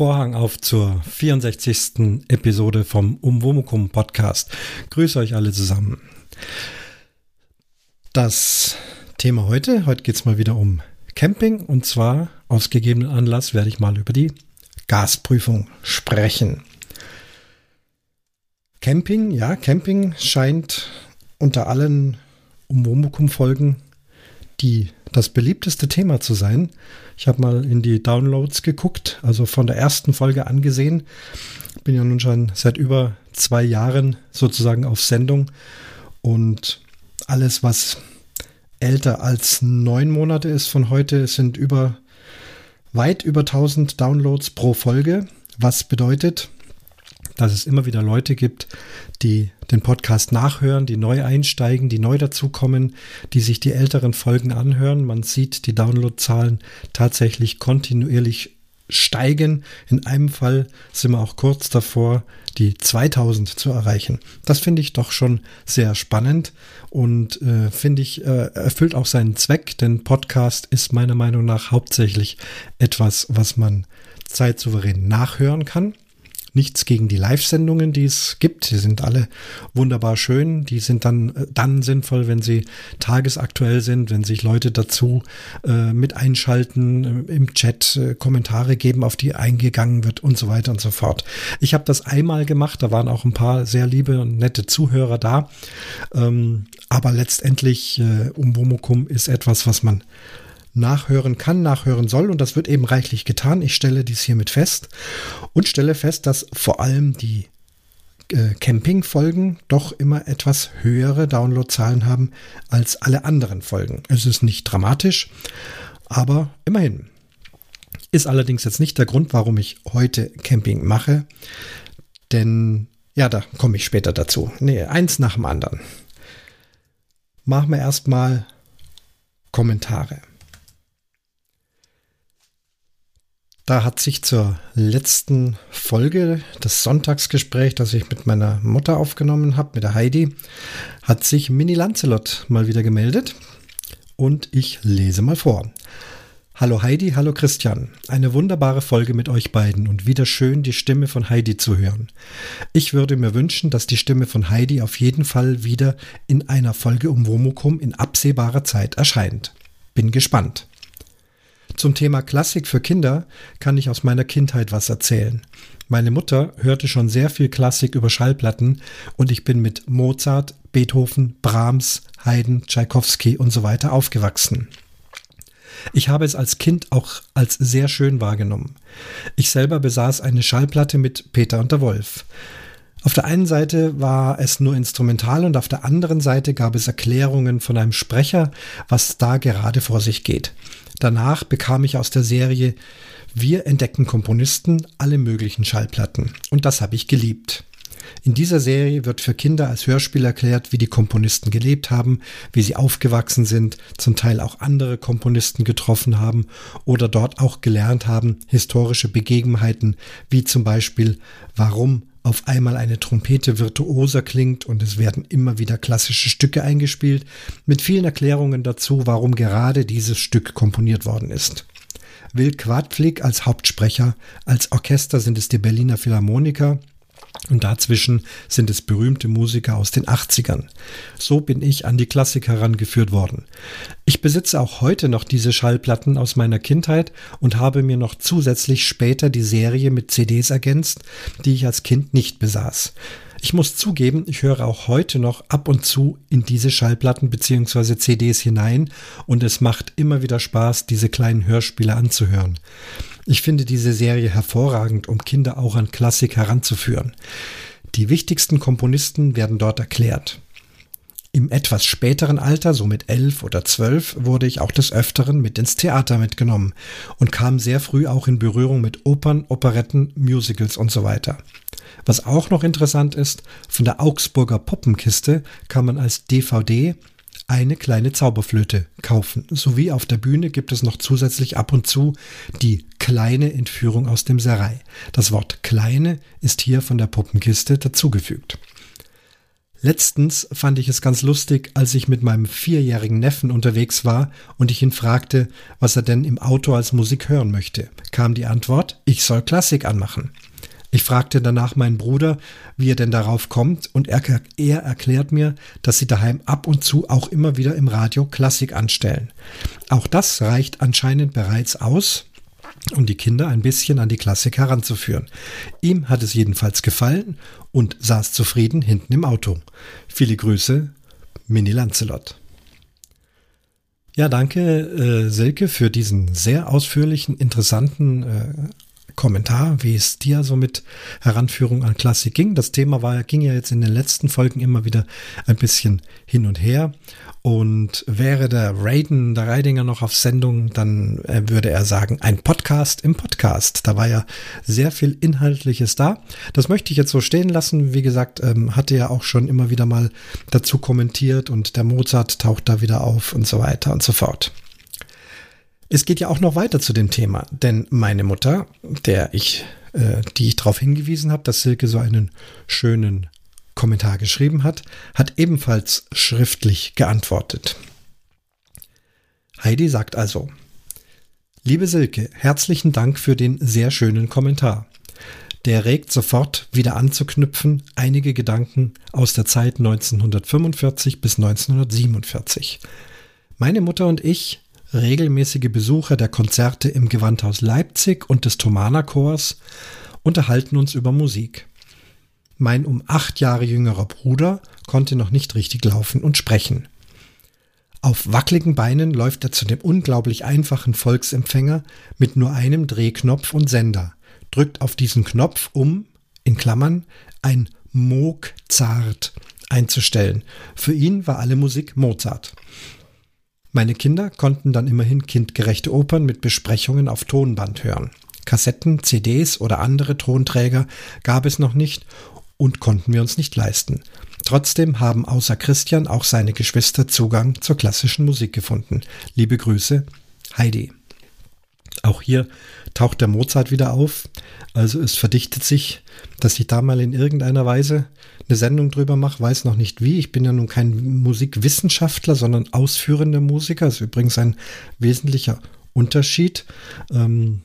Vorhang auf zur 64. Episode vom Umwomukum Podcast. Grüße euch alle zusammen. Das Thema heute, heute geht es mal wieder um Camping und zwar aus gegebenen Anlass werde ich mal über die Gasprüfung sprechen. Camping, ja, Camping scheint unter allen Umwomukum-Folgen die das beliebteste Thema zu sein. Ich habe mal in die Downloads geguckt, also von der ersten Folge angesehen. Bin ja nun schon seit über zwei Jahren sozusagen auf Sendung und alles, was älter als neun Monate ist von heute, sind über weit über 1000 Downloads pro Folge, was bedeutet, dass es immer wieder Leute gibt, die den Podcast nachhören, die neu einsteigen, die neu dazukommen, die sich die älteren Folgen anhören. Man sieht die Downloadzahlen tatsächlich kontinuierlich steigen. In einem Fall sind wir auch kurz davor, die 2000 zu erreichen. Das finde ich doch schon sehr spannend und äh, finde ich, äh, erfüllt auch seinen Zweck, denn Podcast ist meiner Meinung nach hauptsächlich etwas, was man zeitsouverän nachhören kann. Nichts gegen die Live-Sendungen, die es gibt. Die sind alle wunderbar schön. Die sind dann, äh, dann sinnvoll, wenn sie tagesaktuell sind, wenn sich Leute dazu äh, mit einschalten, äh, im Chat äh, Kommentare geben, auf die eingegangen wird und so weiter und so fort. Ich habe das einmal gemacht. Da waren auch ein paar sehr liebe und nette Zuhörer da. Ähm, aber letztendlich, äh, Umwomukum ist etwas, was man nachhören kann, nachhören soll. Und das wird eben reichlich getan. Ich stelle dies hiermit fest und stelle fest, dass vor allem die äh, Camping-Folgen doch immer etwas höhere Downloadzahlen haben als alle anderen Folgen. Es ist nicht dramatisch, aber immerhin. Ist allerdings jetzt nicht der Grund, warum ich heute Camping mache, denn ja, da komme ich später dazu. Nee, eins nach dem anderen. Machen wir erstmal Kommentare. Da hat sich zur letzten Folge des Sonntagsgesprächs, das ich mit meiner Mutter aufgenommen habe, mit der Heidi, hat sich Mini Lancelot mal wieder gemeldet. Und ich lese mal vor. Hallo Heidi, hallo Christian. Eine wunderbare Folge mit euch beiden und wieder schön die Stimme von Heidi zu hören. Ich würde mir wünschen, dass die Stimme von Heidi auf jeden Fall wieder in einer Folge um Womukum in absehbarer Zeit erscheint. Bin gespannt. Zum Thema Klassik für Kinder kann ich aus meiner Kindheit was erzählen. Meine Mutter hörte schon sehr viel Klassik über Schallplatten und ich bin mit Mozart, Beethoven, Brahms, Haydn, Tschaikowski und so weiter aufgewachsen. Ich habe es als Kind auch als sehr schön wahrgenommen. Ich selber besaß eine Schallplatte mit Peter und der Wolf. Auf der einen Seite war es nur instrumental und auf der anderen Seite gab es Erklärungen von einem Sprecher, was da gerade vor sich geht. Danach bekam ich aus der Serie Wir entdecken Komponisten alle möglichen Schallplatten. Und das habe ich geliebt. In dieser Serie wird für Kinder als Hörspiel erklärt, wie die Komponisten gelebt haben, wie sie aufgewachsen sind, zum Teil auch andere Komponisten getroffen haben oder dort auch gelernt haben, historische Begebenheiten, wie zum Beispiel, warum auf einmal eine Trompete virtuoser klingt und es werden immer wieder klassische Stücke eingespielt, mit vielen Erklärungen dazu, warum gerade dieses Stück komponiert worden ist. Will Quadflieg als Hauptsprecher, als Orchester sind es die Berliner Philharmoniker, und dazwischen sind es berühmte Musiker aus den 80ern. So bin ich an die Klassik herangeführt worden. Ich besitze auch heute noch diese Schallplatten aus meiner Kindheit und habe mir noch zusätzlich später die Serie mit CDs ergänzt, die ich als Kind nicht besaß. Ich muss zugeben, ich höre auch heute noch ab und zu in diese Schallplatten bzw. CDs hinein und es macht immer wieder Spaß, diese kleinen Hörspiele anzuhören. Ich finde diese Serie hervorragend, um Kinder auch an Klassik heranzuführen. Die wichtigsten Komponisten werden dort erklärt. Im etwas späteren Alter, so mit elf oder zwölf, wurde ich auch des Öfteren mit ins Theater mitgenommen und kam sehr früh auch in Berührung mit Opern, Operetten, Musicals und so weiter. Was auch noch interessant ist, von der Augsburger Poppenkiste kann man als DVD eine kleine Zauberflöte kaufen. Sowie auf der Bühne gibt es noch zusätzlich ab und zu die kleine Entführung aus dem Serai. Das Wort kleine ist hier von der Puppenkiste dazugefügt. Letztens fand ich es ganz lustig, als ich mit meinem vierjährigen Neffen unterwegs war und ich ihn fragte, was er denn im Auto als Musik hören möchte, kam die Antwort, ich soll Klassik anmachen. Ich fragte danach meinen Bruder, wie er denn darauf kommt, und er, er, erklärt mir, dass sie daheim ab und zu auch immer wieder im Radio Klassik anstellen. Auch das reicht anscheinend bereits aus, um die Kinder ein bisschen an die Klassik heranzuführen. Ihm hat es jedenfalls gefallen und saß zufrieden hinten im Auto. Viele Grüße, Mini Lancelot. Ja, danke äh, Silke für diesen sehr ausführlichen, interessanten äh, Kommentar, wie es dir so mit Heranführung an Klassik ging. Das Thema war, ging ja jetzt in den letzten Folgen immer wieder ein bisschen hin und her. Und wäre der Raiden, der Reidinger noch auf Sendung, dann äh, würde er sagen, ein Podcast im Podcast. Da war ja sehr viel Inhaltliches da. Das möchte ich jetzt so stehen lassen. Wie gesagt, ähm, hatte ja auch schon immer wieder mal dazu kommentiert und der Mozart taucht da wieder auf und so weiter und so fort. Es geht ja auch noch weiter zu dem Thema, denn meine Mutter, der ich, äh, die ich darauf hingewiesen habe, dass Silke so einen schönen Kommentar geschrieben hat, hat ebenfalls schriftlich geantwortet. Heidi sagt also, Liebe Silke, herzlichen Dank für den sehr schönen Kommentar. Der regt sofort wieder anzuknüpfen einige Gedanken aus der Zeit 1945 bis 1947. Meine Mutter und ich regelmäßige Besucher der Konzerte im Gewandhaus Leipzig und des Thomaner Chors, unterhalten uns über Musik. Mein um acht Jahre jüngerer Bruder konnte noch nicht richtig laufen und sprechen. Auf wackeligen Beinen läuft er zu dem unglaublich einfachen Volksempfänger mit nur einem Drehknopf und Sender, drückt auf diesen Knopf, um, in Klammern, ein Mozart einzustellen. Für ihn war alle Musik Mozart. Meine Kinder konnten dann immerhin kindgerechte Opern mit Besprechungen auf Tonband hören. Kassetten, CDs oder andere Tonträger gab es noch nicht und konnten wir uns nicht leisten. Trotzdem haben außer Christian auch seine Geschwister Zugang zur klassischen Musik gefunden. Liebe Grüße, Heidi. Auch hier taucht der Mozart wieder auf. Also es verdichtet sich, dass ich da mal in irgendeiner Weise eine Sendung drüber mache, weiß noch nicht wie. Ich bin ja nun kein Musikwissenschaftler, sondern ausführender Musiker. Das ist übrigens ein wesentlicher Unterschied, ähm,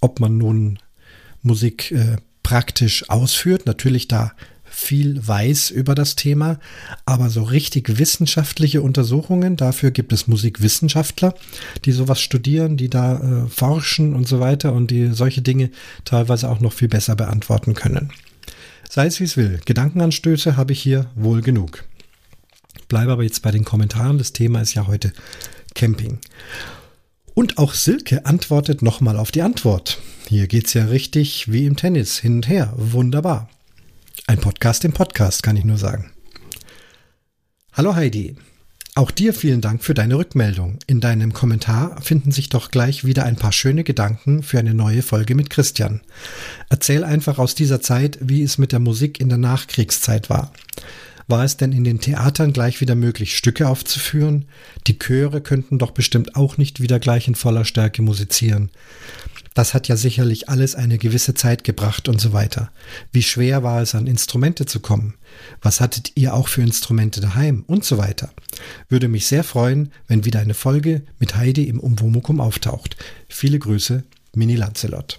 ob man nun Musik äh, praktisch ausführt. Natürlich da viel weiß über das Thema, aber so richtig wissenschaftliche Untersuchungen, dafür gibt es Musikwissenschaftler, die sowas studieren, die da äh, forschen und so weiter und die solche Dinge teilweise auch noch viel besser beantworten können. Sei es wie es will, Gedankenanstöße habe ich hier wohl genug. Bleibe aber jetzt bei den Kommentaren, das Thema ist ja heute Camping. Und auch Silke antwortet nochmal auf die Antwort. Hier geht's ja richtig wie im Tennis, hin und her. Wunderbar. Ein Podcast im Podcast, kann ich nur sagen. Hallo Heidi. Auch dir vielen Dank für deine Rückmeldung. In deinem Kommentar finden sich doch gleich wieder ein paar schöne Gedanken für eine neue Folge mit Christian. Erzähl einfach aus dieser Zeit, wie es mit der Musik in der Nachkriegszeit war. War es denn in den Theatern gleich wieder möglich, Stücke aufzuführen? Die Chöre könnten doch bestimmt auch nicht wieder gleich in voller Stärke musizieren. Das hat ja sicherlich alles eine gewisse Zeit gebracht und so weiter. Wie schwer war es, an Instrumente zu kommen? Was hattet ihr auch für Instrumente daheim und so weiter? Würde mich sehr freuen, wenn wieder eine Folge mit Heidi im Umwomukum auftaucht. Viele Grüße, Mini Lancelot.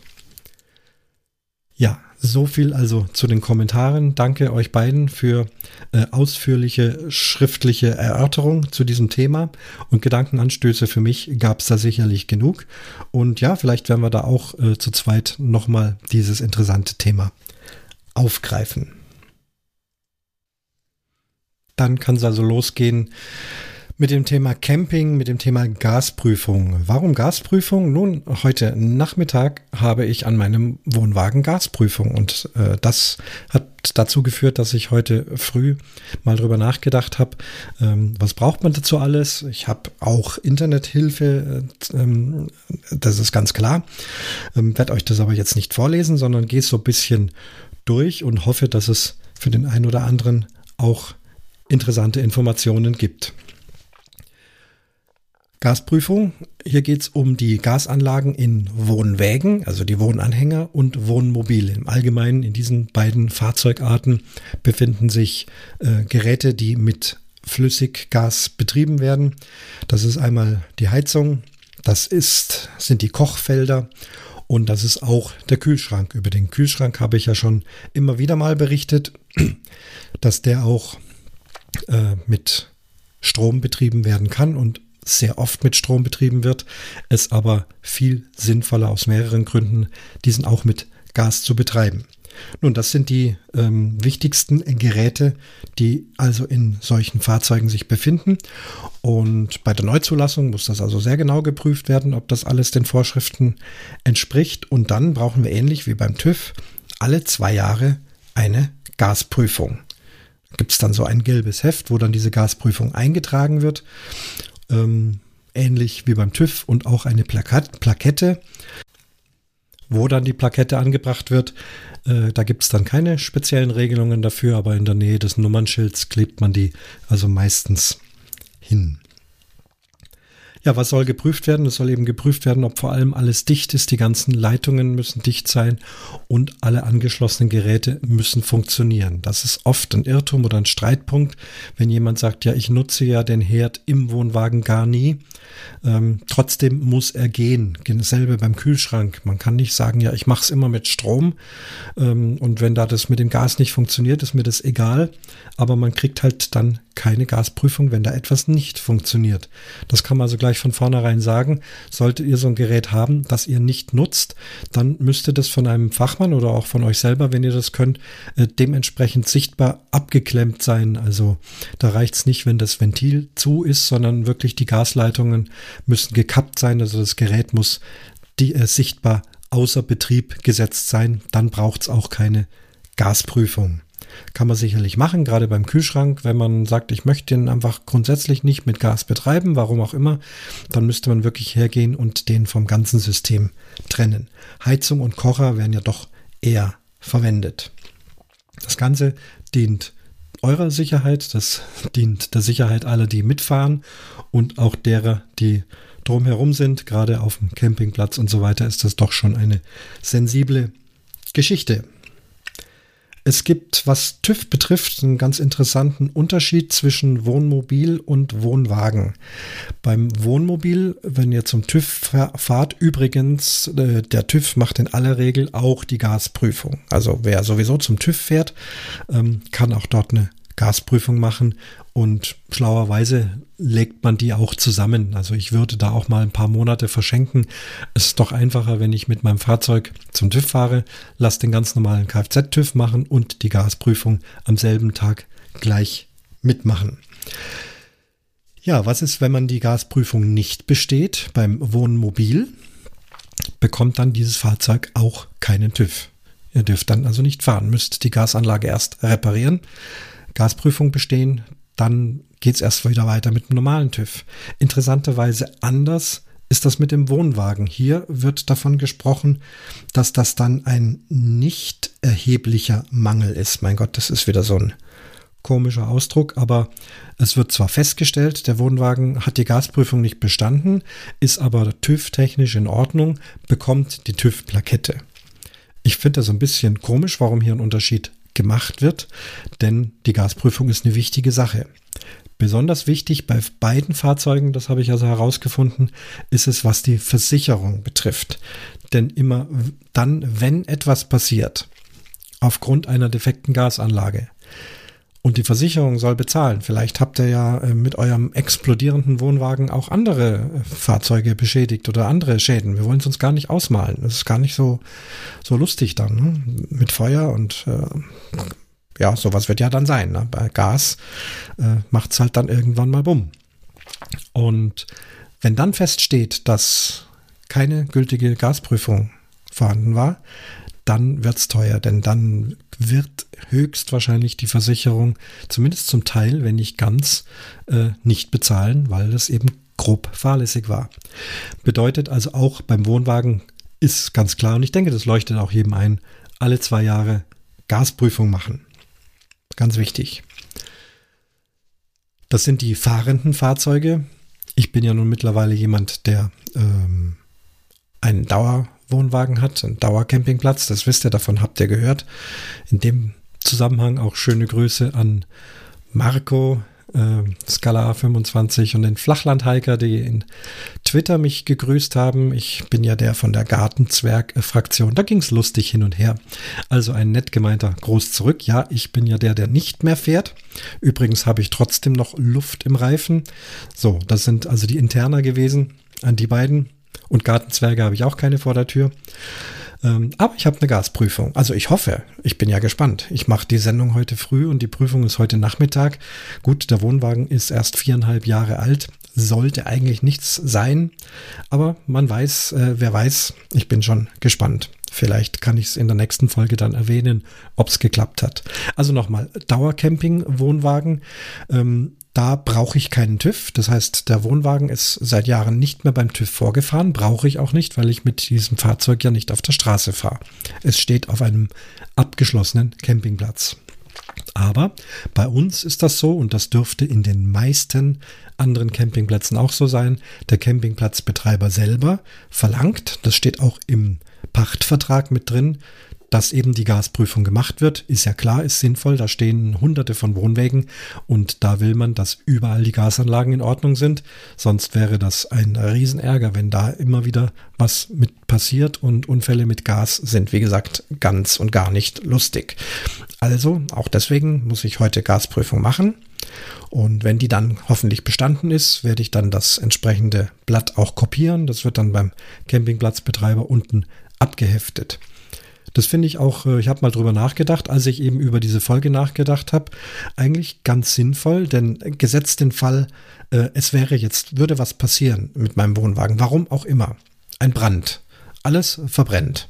Ja, so viel also zu den Kommentaren. Danke euch beiden für äh, ausführliche schriftliche Erörterung zu diesem Thema und Gedankenanstöße für mich gab es da sicherlich genug. Und ja, vielleicht werden wir da auch äh, zu zweit nochmal dieses interessante Thema aufgreifen. Dann kann es also losgehen mit dem Thema Camping, mit dem Thema Gasprüfung. Warum Gasprüfung? Nun, heute Nachmittag habe ich an meinem Wohnwagen Gasprüfung und äh, das hat dazu geführt, dass ich heute früh mal drüber nachgedacht habe, ähm, was braucht man dazu alles? Ich habe auch Internethilfe, äh, ähm, das ist ganz klar. Ähm, werde euch das aber jetzt nicht vorlesen, sondern gehe so ein bisschen durch und hoffe, dass es für den einen oder anderen auch interessante Informationen gibt. Gasprüfung. Hier geht es um die Gasanlagen in Wohnwägen, also die Wohnanhänger und Wohnmobile. Im Allgemeinen in diesen beiden Fahrzeugarten befinden sich äh, Geräte, die mit Flüssiggas betrieben werden. Das ist einmal die Heizung, das ist, sind die Kochfelder und das ist auch der Kühlschrank. Über den Kühlschrank habe ich ja schon immer wieder mal berichtet, dass der auch äh, mit Strom betrieben werden kann und sehr oft mit Strom betrieben wird, es aber viel sinnvoller aus mehreren Gründen, diesen auch mit Gas zu betreiben. Nun, das sind die ähm, wichtigsten Geräte, die also in solchen Fahrzeugen sich befinden. Und bei der Neuzulassung muss das also sehr genau geprüft werden, ob das alles den Vorschriften entspricht. Und dann brauchen wir ähnlich wie beim TÜV alle zwei Jahre eine Gasprüfung. Gibt es dann so ein gelbes Heft, wo dann diese Gasprüfung eingetragen wird ähm, ähnlich wie beim TÜV und auch eine Plakat Plakette, wo dann die Plakette angebracht wird. Äh, da gibt es dann keine speziellen Regelungen dafür, aber in der Nähe des Nummernschilds klebt man die also meistens hin. Ja, was soll geprüft werden? Es soll eben geprüft werden, ob vor allem alles dicht ist. Die ganzen Leitungen müssen dicht sein und alle angeschlossenen Geräte müssen funktionieren. Das ist oft ein Irrtum oder ein Streitpunkt, wenn jemand sagt, ja, ich nutze ja den Herd im Wohnwagen gar nie. Ähm, trotzdem muss er gehen. Dasselbe beim Kühlschrank. Man kann nicht sagen, ja, ich mache es immer mit Strom ähm, und wenn da das mit dem Gas nicht funktioniert, ist mir das egal. Aber man kriegt halt dann keine Gasprüfung, wenn da etwas nicht funktioniert. Das kann man also gleich von vornherein sagen. Solltet ihr so ein Gerät haben, das ihr nicht nutzt, dann müsste das von einem Fachmann oder auch von euch selber, wenn ihr das könnt, äh, dementsprechend sichtbar abgeklemmt sein. Also da reicht es nicht, wenn das Ventil zu ist, sondern wirklich die Gasleitungen müssen gekappt sein. Also das Gerät muss die, äh, sichtbar außer Betrieb gesetzt sein. Dann braucht es auch keine Gasprüfung. Kann man sicherlich machen, gerade beim Kühlschrank, wenn man sagt, ich möchte den einfach grundsätzlich nicht mit Gas betreiben, warum auch immer, dann müsste man wirklich hergehen und den vom ganzen System trennen. Heizung und Kocher werden ja doch eher verwendet. Das Ganze dient eurer Sicherheit, das dient der Sicherheit aller, die mitfahren und auch derer, die drumherum sind, gerade auf dem Campingplatz und so weiter, ist das doch schon eine sensible Geschichte. Es gibt, was TÜV betrifft, einen ganz interessanten Unterschied zwischen Wohnmobil und Wohnwagen. Beim Wohnmobil, wenn ihr zum TÜV fahrt, übrigens, äh, der TÜV macht in aller Regel auch die Gasprüfung. Also wer sowieso zum TÜV fährt, ähm, kann auch dort eine Gasprüfung machen und schlauerweise legt man die auch zusammen. Also ich würde da auch mal ein paar Monate verschenken. Es ist doch einfacher, wenn ich mit meinem Fahrzeug zum TÜV fahre, lasse den ganz normalen Kfz-TÜV machen und die Gasprüfung am selben Tag gleich mitmachen. Ja, was ist, wenn man die Gasprüfung nicht besteht beim Wohnmobil? Bekommt dann dieses Fahrzeug auch keinen TÜV. Ihr dürft dann also nicht fahren, müsst die Gasanlage erst reparieren. Gasprüfung bestehen, dann geht es erst wieder weiter mit dem normalen TÜV. Interessanterweise anders ist das mit dem Wohnwagen. Hier wird davon gesprochen, dass das dann ein nicht erheblicher Mangel ist. Mein Gott, das ist wieder so ein komischer Ausdruck, aber es wird zwar festgestellt, der Wohnwagen hat die Gasprüfung nicht bestanden, ist aber TÜV-technisch in Ordnung, bekommt die TÜV-Plakette. Ich finde das ein bisschen komisch, warum hier ein Unterschied gemacht wird, denn die Gasprüfung ist eine wichtige Sache. Besonders wichtig bei beiden Fahrzeugen, das habe ich also herausgefunden, ist es, was die Versicherung betrifft. Denn immer dann, wenn etwas passiert, aufgrund einer defekten Gasanlage, und die Versicherung soll bezahlen. Vielleicht habt ihr ja äh, mit eurem explodierenden Wohnwagen auch andere äh, Fahrzeuge beschädigt oder andere Schäden. Wir wollen es uns gar nicht ausmalen. Das ist gar nicht so, so lustig dann. Ne? Mit Feuer und äh, ja, sowas wird ja dann sein. Ne? Bei Gas äh, macht es halt dann irgendwann mal bumm. Und wenn dann feststeht, dass keine gültige Gasprüfung vorhanden war, dann wird es teuer, denn dann wird höchstwahrscheinlich die Versicherung zumindest zum Teil, wenn nicht ganz, äh, nicht bezahlen, weil es eben grob fahrlässig war. Bedeutet also auch beim Wohnwagen ist ganz klar, und ich denke, das leuchtet auch jedem ein, alle zwei Jahre Gasprüfung machen. Ganz wichtig. Das sind die fahrenden Fahrzeuge. Ich bin ja nun mittlerweile jemand, der ähm, einen Dauerwohnwagen hat, einen Dauercampingplatz. Das wisst ihr, davon habt ihr gehört. In dem Zusammenhang auch schöne Grüße an Marco, äh, Scala 25 und den Flachlandhiker, die in Twitter mich gegrüßt haben. Ich bin ja der von der Gartenzwerg-Fraktion. Da ging es lustig hin und her. Also ein nett gemeinter Gruß zurück. Ja, ich bin ja der, der nicht mehr fährt. Übrigens habe ich trotzdem noch Luft im Reifen. So, das sind also die Interner gewesen an die beiden. Und Gartenzwerge habe ich auch keine vor der Tür. Ähm, aber ich habe eine Gasprüfung. Also ich hoffe, ich bin ja gespannt. Ich mache die Sendung heute früh und die Prüfung ist heute Nachmittag. Gut, der Wohnwagen ist erst viereinhalb Jahre alt. Sollte eigentlich nichts sein. Aber man weiß, äh, wer weiß, ich bin schon gespannt. Vielleicht kann ich es in der nächsten Folge dann erwähnen, ob es geklappt hat. Also nochmal, Dauercamping, Wohnwagen. Ähm, da brauche ich keinen TÜV. Das heißt, der Wohnwagen ist seit Jahren nicht mehr beim TÜV vorgefahren. Brauche ich auch nicht, weil ich mit diesem Fahrzeug ja nicht auf der Straße fahre. Es steht auf einem abgeschlossenen Campingplatz. Aber bei uns ist das so und das dürfte in den meisten anderen Campingplätzen auch so sein. Der Campingplatzbetreiber selber verlangt, das steht auch im Pachtvertrag mit drin, dass eben die Gasprüfung gemacht wird, ist ja klar, ist sinnvoll. Da stehen hunderte von Wohnwägen und da will man, dass überall die Gasanlagen in Ordnung sind. Sonst wäre das ein Riesenärger, wenn da immer wieder was mit passiert und Unfälle mit Gas sind, wie gesagt, ganz und gar nicht lustig. Also, auch deswegen muss ich heute Gasprüfung machen. Und wenn die dann hoffentlich bestanden ist, werde ich dann das entsprechende Blatt auch kopieren. Das wird dann beim Campingplatzbetreiber unten abgeheftet. Das finde ich auch, äh, ich habe mal drüber nachgedacht, als ich eben über diese Folge nachgedacht habe, eigentlich ganz sinnvoll, denn gesetzt den Fall, äh, es wäre jetzt, würde was passieren mit meinem Wohnwagen, warum auch immer, ein Brand, alles verbrennt.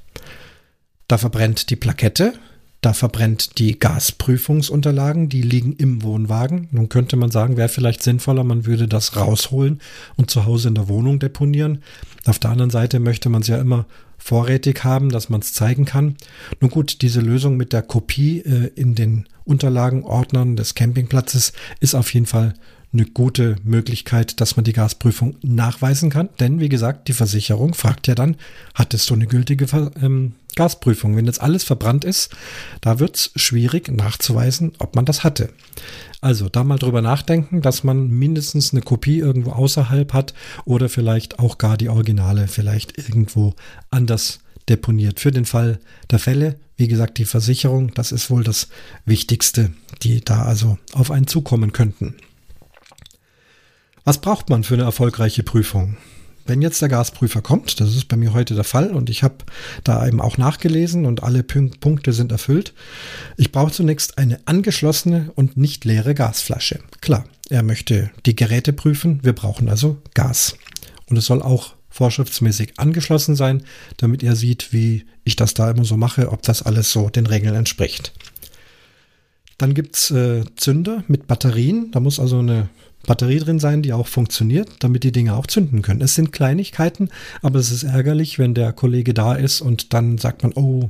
Da verbrennt die Plakette, da verbrennt die Gasprüfungsunterlagen, die liegen im Wohnwagen. Nun könnte man sagen, wäre vielleicht sinnvoller, man würde das rausholen und zu Hause in der Wohnung deponieren. Auf der anderen Seite möchte man es ja immer vorrätig haben, dass man es zeigen kann. Nun gut, diese Lösung mit der Kopie äh, in den Unterlagenordnern des Campingplatzes ist auf jeden Fall eine gute Möglichkeit, dass man die Gasprüfung nachweisen kann. Denn wie gesagt, die Versicherung fragt ja dann, hattest du eine gültige ähm, Gasprüfung? Wenn jetzt alles verbrannt ist, da wird es schwierig nachzuweisen, ob man das hatte. Also da mal drüber nachdenken, dass man mindestens eine Kopie irgendwo außerhalb hat oder vielleicht auch gar die Originale vielleicht irgendwo anders deponiert. Für den Fall der Fälle, wie gesagt, die Versicherung, das ist wohl das Wichtigste, die da also auf einen zukommen könnten. Was braucht man für eine erfolgreiche Prüfung? Wenn jetzt der Gasprüfer kommt, das ist bei mir heute der Fall und ich habe da eben auch nachgelesen und alle Punkte sind erfüllt. Ich brauche zunächst eine angeschlossene und nicht leere Gasflasche. Klar, er möchte die Geräte prüfen, wir brauchen also Gas. Und es soll auch vorschriftsmäßig angeschlossen sein, damit er sieht, wie ich das da immer so mache, ob das alles so den Regeln entspricht. Dann gibt's äh, Zünder mit Batterien. Da muss also eine Batterie drin sein, die auch funktioniert, damit die Dinge auch zünden können. Es sind Kleinigkeiten, aber es ist ärgerlich, wenn der Kollege da ist und dann sagt man, oh,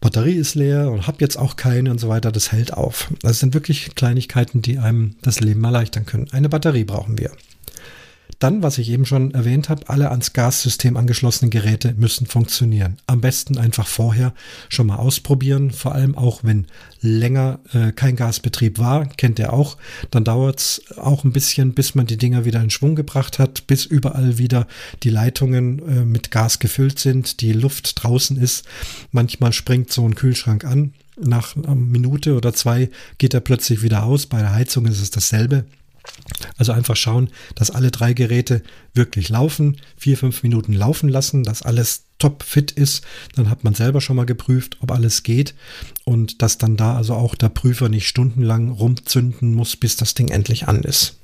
Batterie ist leer und hab jetzt auch keine und so weiter. Das hält auf. Das sind wirklich Kleinigkeiten, die einem das Leben erleichtern können. Eine Batterie brauchen wir. Dann, was ich eben schon erwähnt habe, alle ans Gassystem angeschlossenen Geräte müssen funktionieren. Am besten einfach vorher schon mal ausprobieren, vor allem auch wenn länger äh, kein Gasbetrieb war, kennt ihr auch, dann dauert es auch ein bisschen, bis man die Dinger wieder in Schwung gebracht hat, bis überall wieder die Leitungen äh, mit Gas gefüllt sind, die Luft draußen ist. Manchmal springt so ein Kühlschrank an. Nach einer Minute oder zwei geht er plötzlich wieder aus. Bei der Heizung ist es dasselbe. Also einfach schauen, dass alle drei Geräte wirklich laufen, vier, fünf Minuten laufen lassen, dass alles top fit ist. Dann hat man selber schon mal geprüft, ob alles geht und dass dann da also auch der Prüfer nicht stundenlang rumzünden muss, bis das Ding endlich an ist.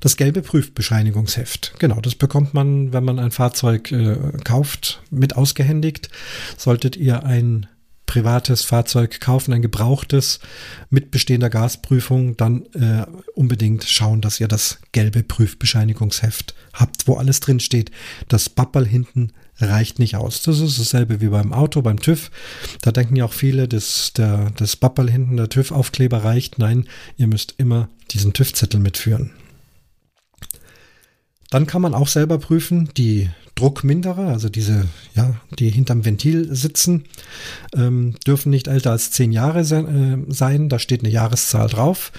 Das gelbe Prüfbescheinigungsheft. Genau, das bekommt man, wenn man ein Fahrzeug äh, kauft, mit ausgehändigt. Solltet ihr ein privates Fahrzeug kaufen, ein gebrauchtes mit bestehender Gasprüfung, dann äh, unbedingt schauen, dass ihr das gelbe Prüfbescheinigungsheft habt, wo alles drin steht. Das Bappel hinten reicht nicht aus. Das ist dasselbe wie beim Auto, beim TÜV. Da denken ja auch viele, dass der, das Bappel hinten, der TÜV-Aufkleber reicht. Nein, ihr müsst immer diesen TÜV-Zettel mitführen. Dann kann man auch selber prüfen, die Druckminderer, also diese, ja, die hinterm Ventil sitzen, ähm, dürfen nicht älter als zehn Jahre se äh, sein. Da steht eine Jahreszahl drauf.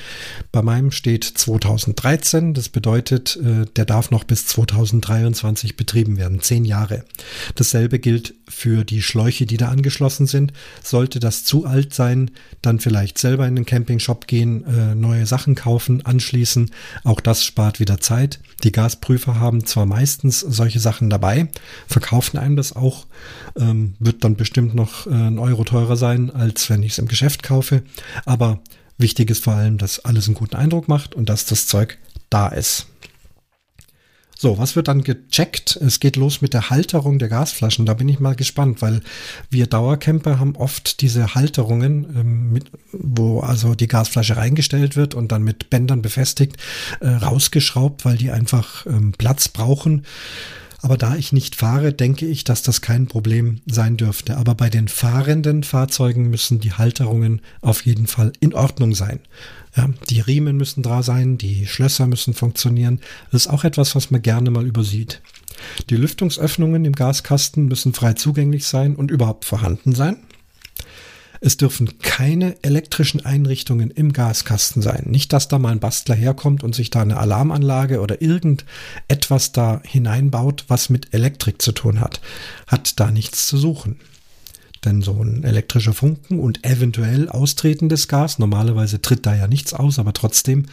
Bei meinem steht 2013. Das bedeutet, äh, der darf noch bis 2023 betrieben werden. Zehn Jahre. Dasselbe gilt für die Schläuche, die da angeschlossen sind. Sollte das zu alt sein, dann vielleicht selber in den Campingshop gehen, äh, neue Sachen kaufen, anschließen. Auch das spart wieder Zeit. Die Gasprüfer haben zwar meistens solche Sachen dabei, verkaufen einem das auch, ähm, wird dann bestimmt noch äh, ein Euro teurer sein, als wenn ich es im Geschäft kaufe. Aber wichtig ist vor allem, dass alles einen guten Eindruck macht und dass das Zeug da ist. So, was wird dann gecheckt? Es geht los mit der Halterung der Gasflaschen. Da bin ich mal gespannt, weil wir Dauercamper haben oft diese Halterungen, ähm, mit, wo also die Gasflasche reingestellt wird und dann mit Bändern befestigt, äh, rausgeschraubt, weil die einfach ähm, Platz brauchen. Aber da ich nicht fahre, denke ich, dass das kein Problem sein dürfte. Aber bei den fahrenden Fahrzeugen müssen die Halterungen auf jeden Fall in Ordnung sein. Ja, die Riemen müssen da sein, die Schlösser müssen funktionieren. Das ist auch etwas, was man gerne mal übersieht. Die Lüftungsöffnungen im Gaskasten müssen frei zugänglich sein und überhaupt vorhanden sein. Es dürfen keine elektrischen Einrichtungen im Gaskasten sein. Nicht, dass da mal ein Bastler herkommt und sich da eine Alarmanlage oder irgendetwas da hineinbaut, was mit Elektrik zu tun hat. Hat da nichts zu suchen. Denn so ein elektrischer Funken und eventuell austretendes Gas, normalerweise tritt da ja nichts aus, aber trotzdem,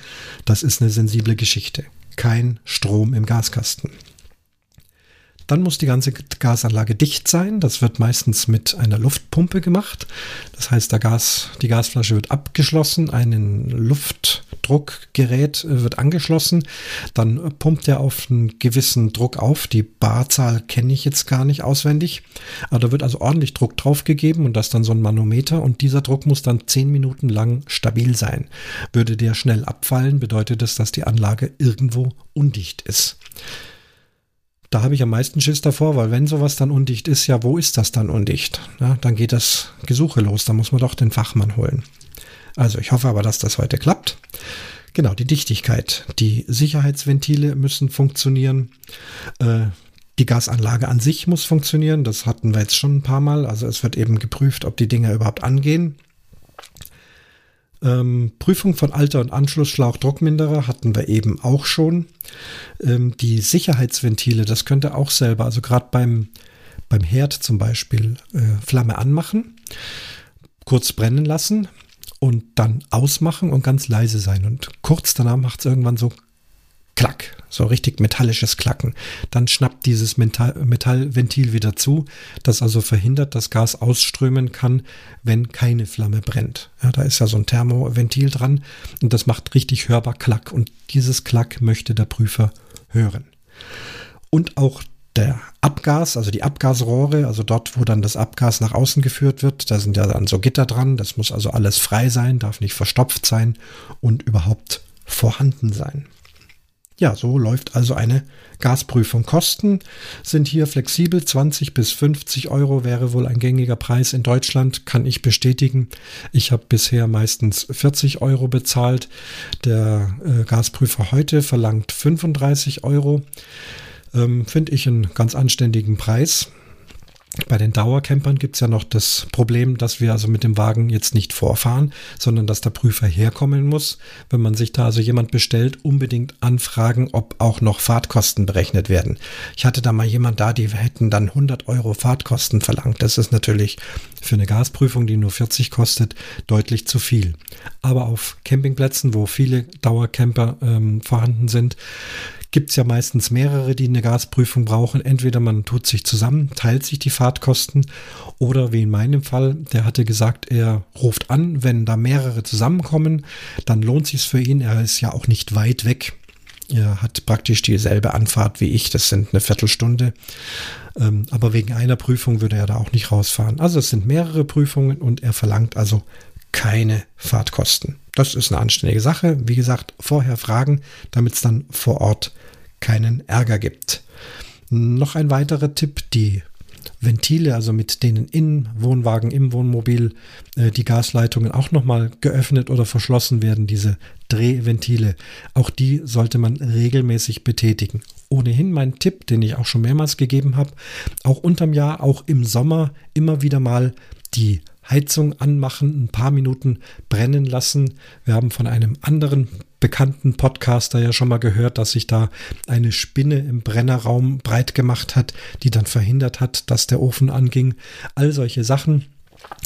das ist eine sensible Geschichte. Kein Strom im Gaskasten. Dann muss die ganze Gasanlage dicht sein. Das wird meistens mit einer Luftpumpe gemacht. Das heißt, der Gas, die Gasflasche wird abgeschlossen, ein Luftdruckgerät wird angeschlossen. Dann pumpt er auf einen gewissen Druck auf. Die Barzahl kenne ich jetzt gar nicht auswendig. Aber da wird also ordentlich Druck draufgegeben und das dann so ein Manometer. Und dieser Druck muss dann zehn Minuten lang stabil sein. Würde der schnell abfallen, bedeutet das, dass die Anlage irgendwo undicht ist. Da habe ich am meisten Schiss davor, weil wenn sowas dann undicht ist, ja, wo ist das dann undicht? Ja, dann geht das Gesuche los, da muss man doch den Fachmann holen. Also ich hoffe aber, dass das heute klappt. Genau, die Dichtigkeit. Die Sicherheitsventile müssen funktionieren. Äh, die Gasanlage an sich muss funktionieren. Das hatten wir jetzt schon ein paar Mal. Also es wird eben geprüft, ob die Dinger überhaupt angehen. Ähm, Prüfung von Alter- und Anschlussschlauch Druckminderer hatten wir eben auch schon. Ähm, die Sicherheitsventile, das könnte auch selber, also gerade beim, beim Herd zum Beispiel, äh, Flamme anmachen, kurz brennen lassen und dann ausmachen und ganz leise sein. Und kurz danach macht es irgendwann so Klack, so richtig metallisches Klacken. Dann schnappt dieses Metall Metallventil wieder zu, das also verhindert, dass Gas ausströmen kann, wenn keine Flamme brennt. Ja, da ist ja so ein Thermoventil dran und das macht richtig hörbar Klack und dieses Klack möchte der Prüfer hören. Und auch der Abgas, also die Abgasrohre, also dort, wo dann das Abgas nach außen geführt wird, da sind ja dann so Gitter dran, das muss also alles frei sein, darf nicht verstopft sein und überhaupt vorhanden sein. Ja, so läuft also eine Gasprüfung. Kosten sind hier flexibel. 20 bis 50 Euro wäre wohl ein gängiger Preis in Deutschland, kann ich bestätigen. Ich habe bisher meistens 40 Euro bezahlt. Der äh, Gasprüfer heute verlangt 35 Euro. Ähm, Finde ich einen ganz anständigen Preis. Bei den Dauercampern gibt es ja noch das Problem, dass wir also mit dem Wagen jetzt nicht vorfahren, sondern dass der Prüfer herkommen muss. Wenn man sich da also jemand bestellt, unbedingt anfragen, ob auch noch Fahrtkosten berechnet werden. Ich hatte da mal jemand da, die hätten dann 100 Euro Fahrtkosten verlangt. Das ist natürlich für eine Gasprüfung, die nur 40 kostet, deutlich zu viel. Aber auf Campingplätzen, wo viele Dauercamper ähm, vorhanden sind, gibt es ja meistens mehrere, die eine Gasprüfung brauchen. Entweder man tut sich zusammen, teilt sich die Fahrtkosten oder wie in meinem Fall, der hatte gesagt, er ruft an, wenn da mehrere zusammenkommen, dann lohnt sich für ihn. Er ist ja auch nicht weit weg. Er hat praktisch dieselbe Anfahrt wie ich, das sind eine Viertelstunde. Ähm, aber wegen einer Prüfung würde er da auch nicht rausfahren. Also es sind mehrere Prüfungen und er verlangt also keine Fahrtkosten. Das ist eine anständige Sache. Wie gesagt, vorher fragen, damit es dann vor Ort keinen Ärger gibt. Noch ein weiterer Tipp, die Ventile, also mit denen im Wohnwagen, im Wohnmobil äh, die Gasleitungen auch nochmal geöffnet oder verschlossen werden, diese Drehventile. Auch die sollte man regelmäßig betätigen. Ohnehin mein Tipp, den ich auch schon mehrmals gegeben habe, auch unterm Jahr, auch im Sommer immer wieder mal die Heizung anmachen, ein paar Minuten brennen lassen. Wir haben von einem anderen bekannten Podcaster ja schon mal gehört, dass sich da eine Spinne im Brennerraum breit gemacht hat, die dann verhindert hat, dass der Ofen anging. All solche Sachen.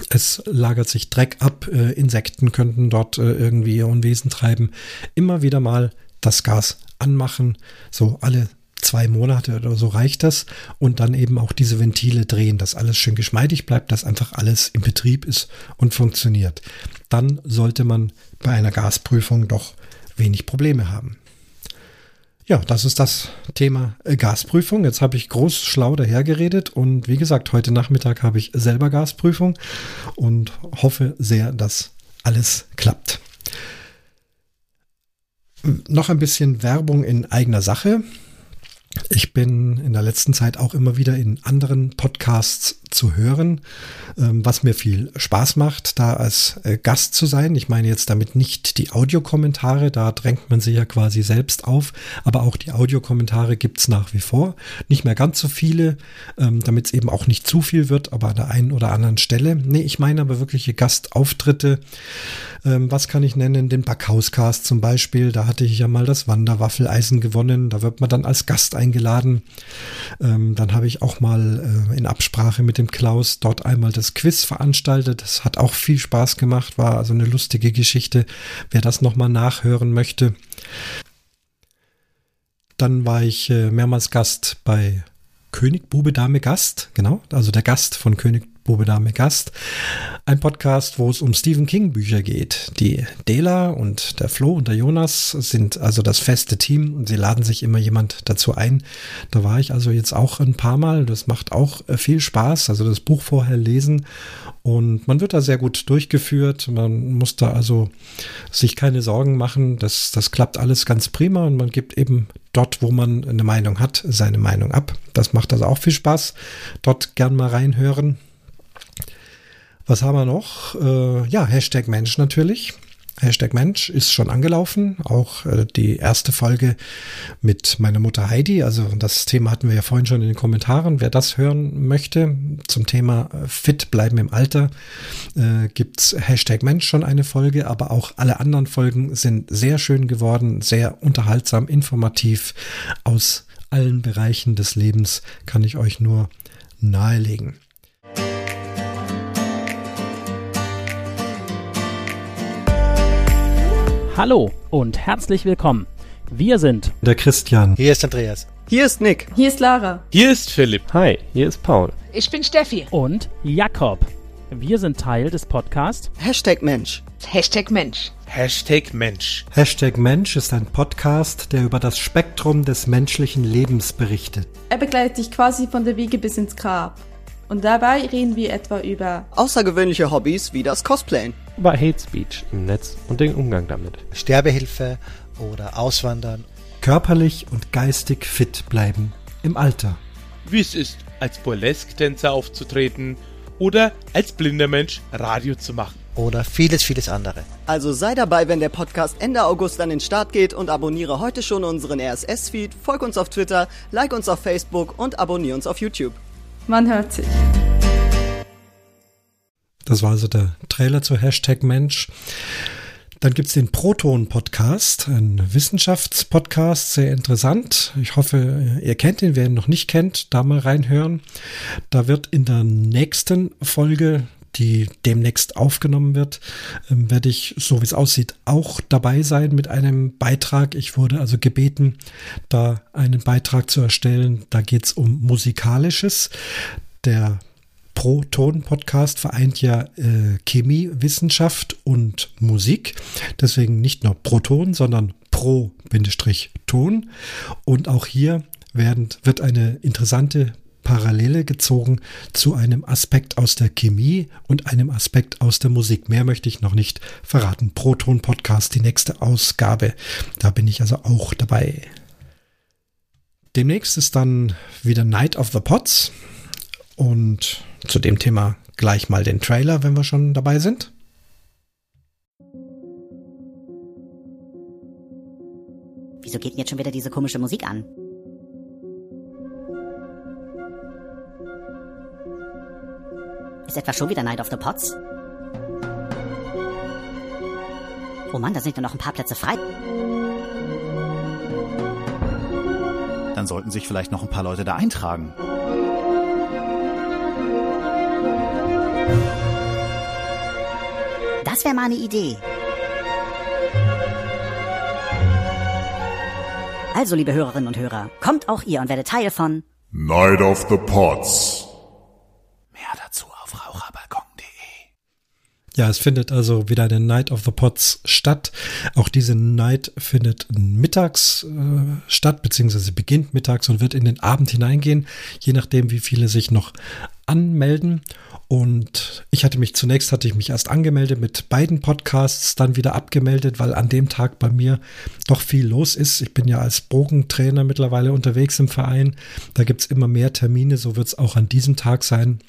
Es lagert sich Dreck ab, äh, Insekten könnten dort äh, irgendwie ihr Unwesen treiben. Immer wieder mal das Gas anmachen, so alle zwei Monate oder so reicht das und dann eben auch diese Ventile drehen, dass alles schön geschmeidig bleibt, dass einfach alles im Betrieb ist und funktioniert. Dann sollte man bei einer Gasprüfung doch wenig Probleme haben. Ja, das ist das Thema äh, Gasprüfung. Jetzt habe ich groß schlau dahergeredet und wie gesagt, heute Nachmittag habe ich selber Gasprüfung und hoffe sehr, dass alles klappt. Noch ein bisschen Werbung in eigener Sache. Ich bin in der letzten Zeit auch immer wieder in anderen Podcasts zu hören, ähm, was mir viel Spaß macht, da als äh, Gast zu sein. Ich meine jetzt damit nicht die Audiokommentare, da drängt man sich ja quasi selbst auf, aber auch die Audiokommentare gibt's nach wie vor. Nicht mehr ganz so viele, ähm, damit es eben auch nicht zu viel wird, aber an der einen oder anderen Stelle. Nee, ich meine aber wirkliche Gastauftritte. Ähm, was kann ich nennen? Den Backhauscast zum Beispiel. Da hatte ich ja mal das Wanderwaffeleisen gewonnen. Da wird man dann als Gast eingeladen. Ähm, dann habe ich auch mal äh, in Absprache mit dem Klaus dort einmal das Quiz veranstaltet. Das hat auch viel Spaß gemacht, war also eine lustige Geschichte. Wer das nochmal nachhören möchte. Dann war ich äh, mehrmals Gast bei König, Bube, Dame, Gast, genau, also der Gast von König, Bube Dame Gast. Ein Podcast, wo es um Stephen King Bücher geht. Die Dela und der Flo und der Jonas sind also das feste Team und sie laden sich immer jemand dazu ein. Da war ich also jetzt auch ein paar Mal. Das macht auch äh, viel Spaß. Also das Buch vorher lesen und man wird da sehr gut durchgeführt. Man muss da also sich keine Sorgen machen. Das, das klappt alles ganz prima und man gibt eben dort, wo man eine Meinung hat, seine Meinung ab. Das macht also auch viel Spaß. Dort gern mal reinhören. Was haben wir noch? Äh, ja, Hashtag Mensch natürlich. Hashtag Mensch ist schon angelaufen. Auch äh, die erste Folge mit meiner Mutter Heidi. Also das Thema hatten wir ja vorhin schon in den Kommentaren. Wer das hören möchte zum Thema äh, fit bleiben im Alter, äh, gibt's Hashtag Mensch schon eine Folge. Aber auch alle anderen Folgen sind sehr schön geworden, sehr unterhaltsam, informativ aus allen Bereichen des Lebens kann ich euch nur nahelegen. Hallo und herzlich willkommen. Wir sind der Christian. Hier ist Andreas. Hier ist Nick. Hier ist Lara. Hier ist Philipp. Hi, hier ist Paul. Ich bin Steffi. Und Jakob. Wir sind Teil des Podcasts Hashtag Mensch. Hashtag Mensch. Hashtag Mensch. Hashtag Mensch ist ein Podcast, der über das Spektrum des menschlichen Lebens berichtet. Er begleitet dich quasi von der Wiege bis ins Grab. Und dabei reden wir etwa über außergewöhnliche Hobbys wie das Cosplayen, über Hate Speech im Netz und den Umgang damit, Sterbehilfe oder Auswandern, körperlich und geistig fit bleiben im Alter, wie es ist, als Burlesque-Tänzer aufzutreten oder als blinder Mensch Radio zu machen. Oder vieles, vieles andere. Also sei dabei, wenn der Podcast Ende August an den Start geht und abonniere heute schon unseren RSS-Feed, folg uns auf Twitter, like uns auf Facebook und abonniere uns auf YouTube. Man hört sich. Das war also der Trailer zu Hashtag Mensch. Dann gibt's den Proton-Podcast, ein Wissenschaftspodcast, sehr interessant. Ich hoffe, ihr kennt ihn. Wer ihn noch nicht kennt, da mal reinhören. Da wird in der nächsten Folge, die demnächst aufgenommen wird, ähm, werde ich, so wie es aussieht, auch dabei sein mit einem Beitrag. Ich wurde also gebeten, da einen Beitrag zu erstellen. Da geht's um Musikalisches. Der Pro-Ton-Podcast vereint ja äh, Chemie, Wissenschaft und Musik. Deswegen nicht nur Proton, sondern Pro-Ton. Und auch hier werden, wird eine interessante Parallele gezogen zu einem Aspekt aus der Chemie und einem Aspekt aus der Musik. Mehr möchte ich noch nicht verraten. Proton Podcast, die nächste Ausgabe. Da bin ich also auch dabei. Demnächst ist dann wieder Night of the Pots. Und zu dem Thema gleich mal den Trailer, wenn wir schon dabei sind. Wieso geht denn jetzt schon wieder diese komische Musik an? Ist etwa schon wieder Night of the Pots? Oh Mann, da sind ja noch ein paar Plätze frei. Dann sollten sich vielleicht noch ein paar Leute da eintragen. Das wäre mal eine Idee. Also, liebe Hörerinnen und Hörer, kommt auch ihr und werdet Teil von Night of the Pots. Mehr dazu auf raucherbalkon.de. Ja, es findet also wieder eine Night of the Pots statt. Auch diese Night findet mittags äh, statt, beziehungsweise beginnt mittags und wird in den Abend hineingehen, je nachdem, wie viele sich noch anmelden. Und ich hatte mich zunächst, hatte ich mich erst angemeldet mit beiden Podcasts, dann wieder abgemeldet, weil an dem Tag bei mir doch viel los ist. Ich bin ja als Bogentrainer mittlerweile unterwegs im Verein. Da gibt es immer mehr Termine, so wird es auch an diesem Tag sein.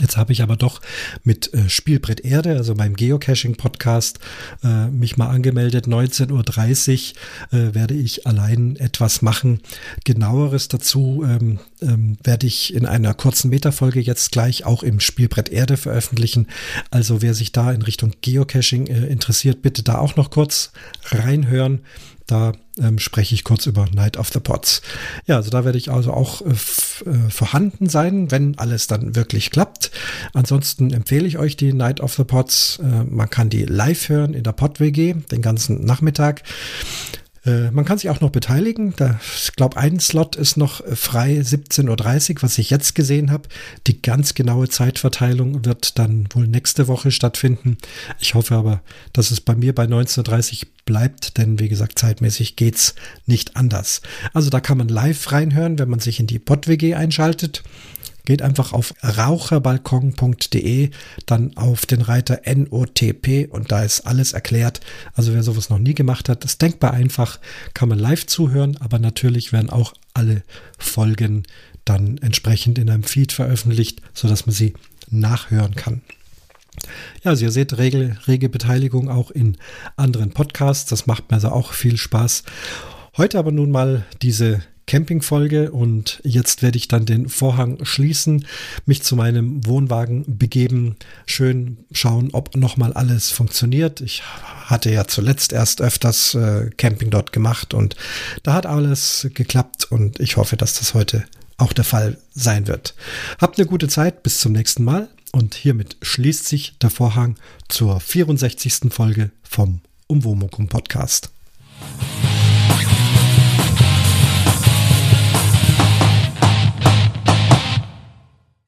Jetzt habe ich aber doch mit äh, Spielbrett Erde, also meinem Geocaching-Podcast, äh, mich mal angemeldet. 19.30 Uhr äh, werde ich allein etwas machen. Genaueres dazu ähm, ähm, werde ich in einer kurzen Metafolge jetzt gleich auch im Spielbrett Erde veröffentlichen. Also wer sich da in Richtung Geocaching interessiert, bitte da auch noch kurz reinhören. Da ähm, spreche ich kurz über Night of the Pots. Ja, also da werde ich also auch äh, äh, vorhanden sein, wenn alles dann wirklich klappt. Ansonsten empfehle ich euch die Night of the Pots. Äh, man kann die live hören in der Pod-WG den ganzen Nachmittag. Äh, man kann sich auch noch beteiligen. Da, ich glaube, ein Slot ist noch frei, 17.30 Uhr, was ich jetzt gesehen habe. Die ganz genaue Zeitverteilung wird dann wohl nächste Woche stattfinden. Ich hoffe aber, dass es bei mir bei 19.30 Uhr bleibt, denn wie gesagt, zeitmäßig geht's nicht anders. Also da kann man live reinhören, wenn man sich in die Pod-WG einschaltet. Geht einfach auf raucherbalkon.de, dann auf den Reiter NOTP und da ist alles erklärt. Also wer sowas noch nie gemacht hat, ist denkbar einfach, kann man live zuhören, aber natürlich werden auch alle Folgen dann entsprechend in einem Feed veröffentlicht, sodass man sie nachhören kann. Ja, also ihr seht rege, rege Beteiligung auch in anderen Podcasts. Das macht mir also auch viel Spaß. Heute aber nun mal diese Campingfolge und jetzt werde ich dann den Vorhang schließen, mich zu meinem Wohnwagen begeben, schön schauen, ob nochmal alles funktioniert. Ich hatte ja zuletzt erst öfters äh, Camping dort gemacht und da hat alles geklappt und ich hoffe, dass das heute auch der Fall sein wird. Habt eine gute Zeit, bis zum nächsten Mal und hiermit schließt sich der Vorhang zur 64. Folge vom Umwomukum Podcast.